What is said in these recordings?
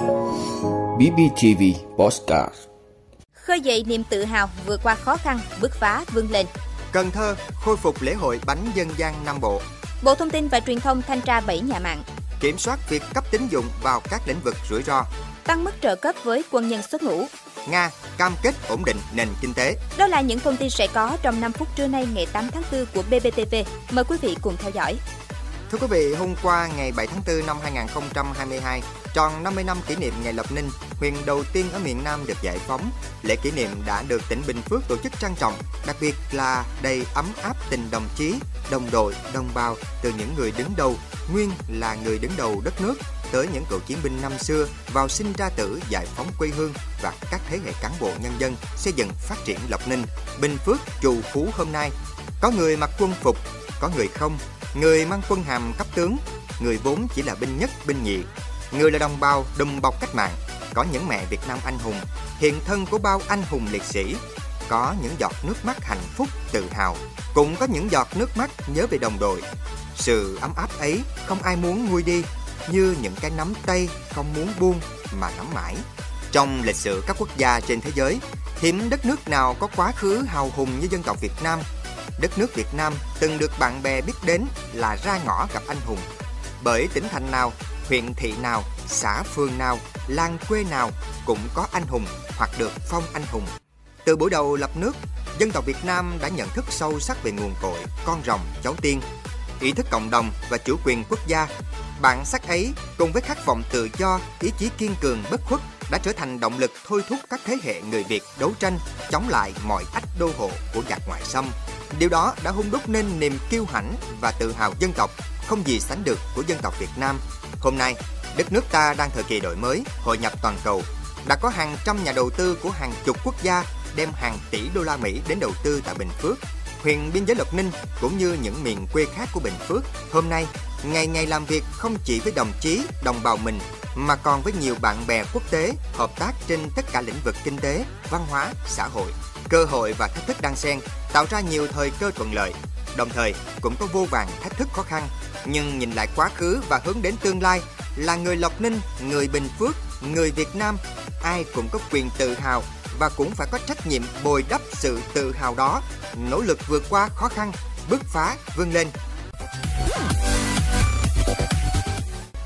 BBTV Postcard Khơi dậy niềm tự hào vượt qua khó khăn, bứt phá vươn lên. Cần Thơ khôi phục lễ hội bánh dân gian Nam Bộ. Bộ Thông tin và Truyền thông thanh tra 7 nhà mạng. Kiểm soát việc cấp tín dụng vào các lĩnh vực rủi ro. Tăng mức trợ cấp với quân nhân xuất ngũ. Nga cam kết ổn định nền kinh tế. Đó là những thông tin sẽ có trong 5 phút trưa nay ngày 8 tháng 4 của BBTV. Mời quý vị cùng theo dõi. Thưa quý vị, hôm qua ngày 7 tháng 4 năm 2022, tròn 50 năm kỷ niệm ngày lập Ninh, huyện đầu tiên ở miền Nam được giải phóng. Lễ kỷ niệm đã được tỉnh Bình Phước tổ chức trang trọng, đặc biệt là đầy ấm áp tình đồng chí, đồng đội, đồng bào từ những người đứng đầu, nguyên là người đứng đầu đất nước tới những cựu chiến binh năm xưa vào sinh ra tử giải phóng quê hương và các thế hệ cán bộ nhân dân xây dựng phát triển Lộc Ninh, Bình Phước, Trù Phú hôm nay. Có người mặc quân phục, có người không, người mang quân hàm cấp tướng, người vốn chỉ là binh nhất, binh nhị, người là đồng bào đùm bọc cách mạng, có những mẹ Việt Nam anh hùng, hiện thân của bao anh hùng liệt sĩ, có những giọt nước mắt hạnh phúc, tự hào, cũng có những giọt nước mắt nhớ về đồng đội. Sự ấm áp ấy không ai muốn nguôi đi, như những cái nắm tay không muốn buông mà nắm mãi. Trong lịch sử các quốc gia trên thế giới, hiếm đất nước nào có quá khứ hào hùng như dân tộc Việt Nam. Đất nước Việt Nam từng được bạn bè biết đến là ra ngõ gặp anh hùng. Bởi tỉnh thành nào, huyện thị nào, xã phường nào, làng quê nào cũng có anh hùng hoặc được phong anh hùng. Từ buổi đầu lập nước, dân tộc Việt Nam đã nhận thức sâu sắc về nguồn cội, con rồng, cháu tiên, ý thức cộng đồng và chủ quyền quốc gia. Bản sắc ấy cùng với khát vọng tự do, ý chí kiên cường bất khuất đã trở thành động lực thôi thúc các thế hệ người Việt đấu tranh chống lại mọi ách đô hộ của giặc ngoại xâm. Điều đó đã hung đúc nên niềm kiêu hãnh và tự hào dân tộc không gì sánh được của dân tộc Việt Nam. Hôm nay, đất nước ta đang thời kỳ đổi mới, hội nhập toàn cầu. Đã có hàng trăm nhà đầu tư của hàng chục quốc gia đem hàng tỷ đô la Mỹ đến đầu tư tại Bình Phước, huyện biên giới Lộc Ninh cũng như những miền quê khác của Bình Phước. Hôm nay, ngày ngày làm việc không chỉ với đồng chí, đồng bào mình mà còn với nhiều bạn bè quốc tế hợp tác trên tất cả lĩnh vực kinh tế, văn hóa, xã hội. Cơ hội và thách thức đang xen tạo ra nhiều thời cơ thuận lợi, đồng thời cũng có vô vàng thách thức khó khăn. Nhưng nhìn lại quá khứ và hướng đến tương lai là người Lộc Ninh, người Bình Phước, người Việt Nam, ai cũng có quyền tự hào và cũng phải có trách nhiệm bồi đắp sự tự hào đó, nỗ lực vượt qua khó khăn, bứt phá, vươn lên.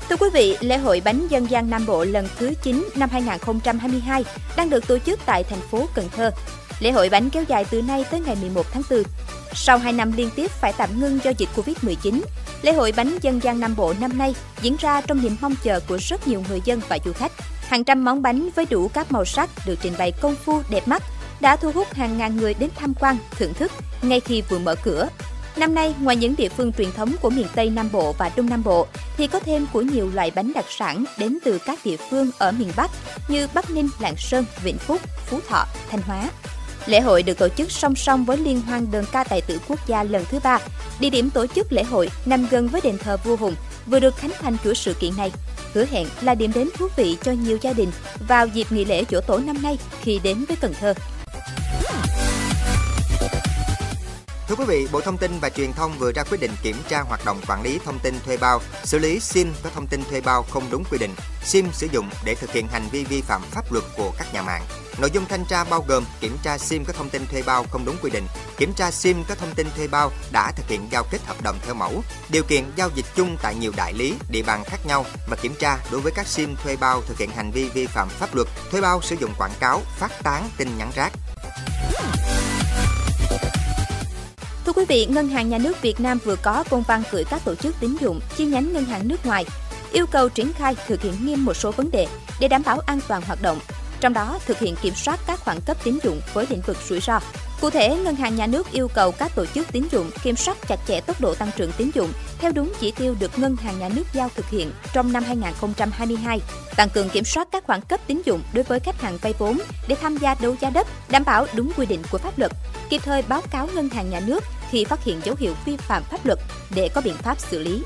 Thưa quý vị, lễ hội bánh dân gian Nam Bộ lần thứ 9 năm 2022 đang được tổ chức tại thành phố Cần Thơ. Lễ hội bánh kéo dài từ nay tới ngày 11 tháng 4. Sau 2 năm liên tiếp phải tạm ngưng do dịch Covid-19, lễ hội bánh dân gian Nam Bộ năm nay diễn ra trong niềm mong chờ của rất nhiều người dân và du khách. Hàng trăm món bánh với đủ các màu sắc được trình bày công phu đẹp mắt đã thu hút hàng ngàn người đến tham quan, thưởng thức ngay khi vừa mở cửa. Năm nay, ngoài những địa phương truyền thống của miền Tây Nam Bộ và Đông Nam Bộ, thì có thêm của nhiều loại bánh đặc sản đến từ các địa phương ở miền Bắc như Bắc Ninh, Lạng Sơn, Vĩnh Phúc, Phú Thọ, Thanh Hóa. Lễ hội được tổ chức song song với liên hoan đơn ca tài tử quốc gia lần thứ ba. Địa điểm tổ chức lễ hội nằm gần với đền thờ vua Hùng, vừa được khánh thành chuỗi sự kiện này. Hứa hẹn là điểm đến thú vị cho nhiều gia đình vào dịp nghỉ lễ chỗ tổ năm nay khi đến với Cần Thơ. Thưa quý vị, Bộ Thông tin và Truyền thông vừa ra quyết định kiểm tra hoạt động quản lý thông tin thuê bao, xử lý SIM có thông tin thuê bao không đúng quy định, SIM sử dụng để thực hiện hành vi vi phạm pháp luật của các nhà mạng. Nội dung thanh tra bao gồm kiểm tra SIM có thông tin thuê bao không đúng quy định, kiểm tra SIM có thông tin thuê bao đã thực hiện giao kết hợp đồng theo mẫu, điều kiện giao dịch chung tại nhiều đại lý, địa bàn khác nhau và kiểm tra đối với các SIM thuê bao thực hiện hành vi vi phạm pháp luật, thuê bao sử dụng quảng cáo, phát tán tin nhắn rác. Quý vị, Ngân hàng Nhà nước Việt Nam vừa có công văn gửi các tổ chức tín dụng chi nhánh ngân hàng nước ngoài yêu cầu triển khai thực hiện nghiêm một số vấn đề để đảm bảo an toàn hoạt động, trong đó thực hiện kiểm soát các khoản cấp tín dụng với lĩnh vực rủi ro. Cụ thể, Ngân hàng Nhà nước yêu cầu các tổ chức tín dụng kiểm soát chặt chẽ tốc độ tăng trưởng tín dụng theo đúng chỉ tiêu được Ngân hàng Nhà nước giao thực hiện trong năm 2022, tăng cường kiểm soát các khoản cấp tín dụng đối với khách hàng vay vốn để tham gia đấu giá đất, đảm bảo đúng quy định của pháp luật, kịp thời báo cáo Ngân hàng Nhà nước khi phát hiện dấu hiệu vi phạm pháp luật để có biện pháp xử lý.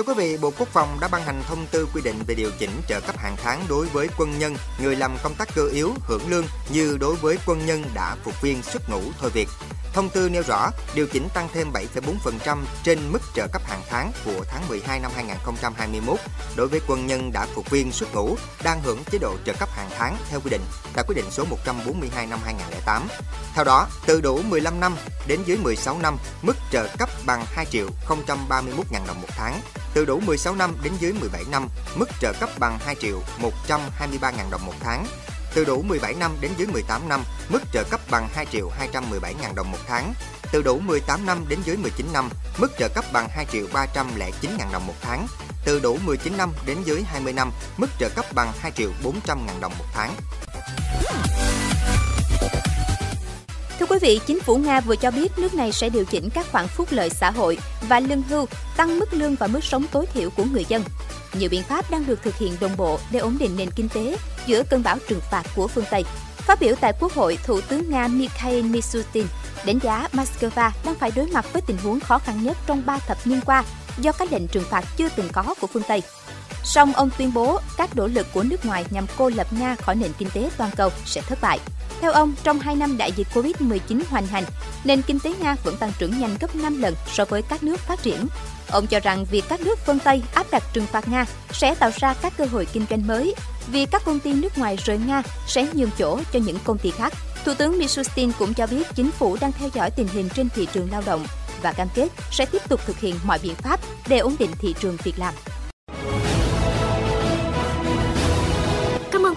Thưa quý vị, Bộ Quốc phòng đã ban hành thông tư quy định về điều chỉnh trợ cấp hàng tháng đối với quân nhân, người làm công tác cơ yếu hưởng lương như đối với quân nhân đã phục viên xuất ngũ thôi việc. Thông tư nêu rõ điều chỉnh tăng thêm 7,4% trên mức trợ cấp hàng tháng của tháng 12 năm 2021 đối với quân nhân đã phục viên xuất ngũ đang hưởng chế độ trợ cấp hàng tháng theo quy định tại quyết định số 142 năm 2008. Theo đó, từ đủ 15 năm đến dưới 16 năm, mức trợ cấp bằng 2 triệu 031 ngàn đồng một tháng. Từ đủ 16 năm đến dưới 17 năm, mức trợ cấp bằng 2 triệu 123 ngàn đồng một tháng từ đủ 17 năm đến dưới 18 năm, mức trợ cấp bằng 2 triệu 217 ngàn đồng một tháng. Từ đủ 18 năm đến dưới 19 năm, mức trợ cấp bằng 2 triệu 309 ngàn đồng một tháng. Từ đủ 19 năm đến dưới 20 năm, mức trợ cấp bằng 2 triệu 400 ngàn đồng một tháng. Quý vị, chính phủ Nga vừa cho biết nước này sẽ điều chỉnh các khoản phúc lợi xã hội và lương hưu, tăng mức lương và mức sống tối thiểu của người dân. Nhiều biện pháp đang được thực hiện đồng bộ để ổn định nền kinh tế giữa cơn bão trừng phạt của phương Tây. Phát biểu tại Quốc hội, Thủ tướng Nga Mikhail Mishustin đánh giá Moscow đang phải đối mặt với tình huống khó khăn nhất trong 3 thập niên qua do các lệnh trừng phạt chưa từng có của phương Tây. Song ông tuyên bố các nỗ lực của nước ngoài nhằm cô lập Nga khỏi nền kinh tế toàn cầu sẽ thất bại. Theo ông, trong 2 năm đại dịch Covid-19 hoành hành, nền kinh tế Nga vẫn tăng trưởng nhanh gấp 5 lần so với các nước phát triển. Ông cho rằng việc các nước phương Tây áp đặt trừng phạt Nga sẽ tạo ra các cơ hội kinh doanh mới, vì các công ty nước ngoài rời Nga sẽ nhường chỗ cho những công ty khác. Thủ tướng Mishustin cũng cho biết chính phủ đang theo dõi tình hình trên thị trường lao động và cam kết sẽ tiếp tục thực hiện mọi biện pháp để ổn định thị trường việc làm.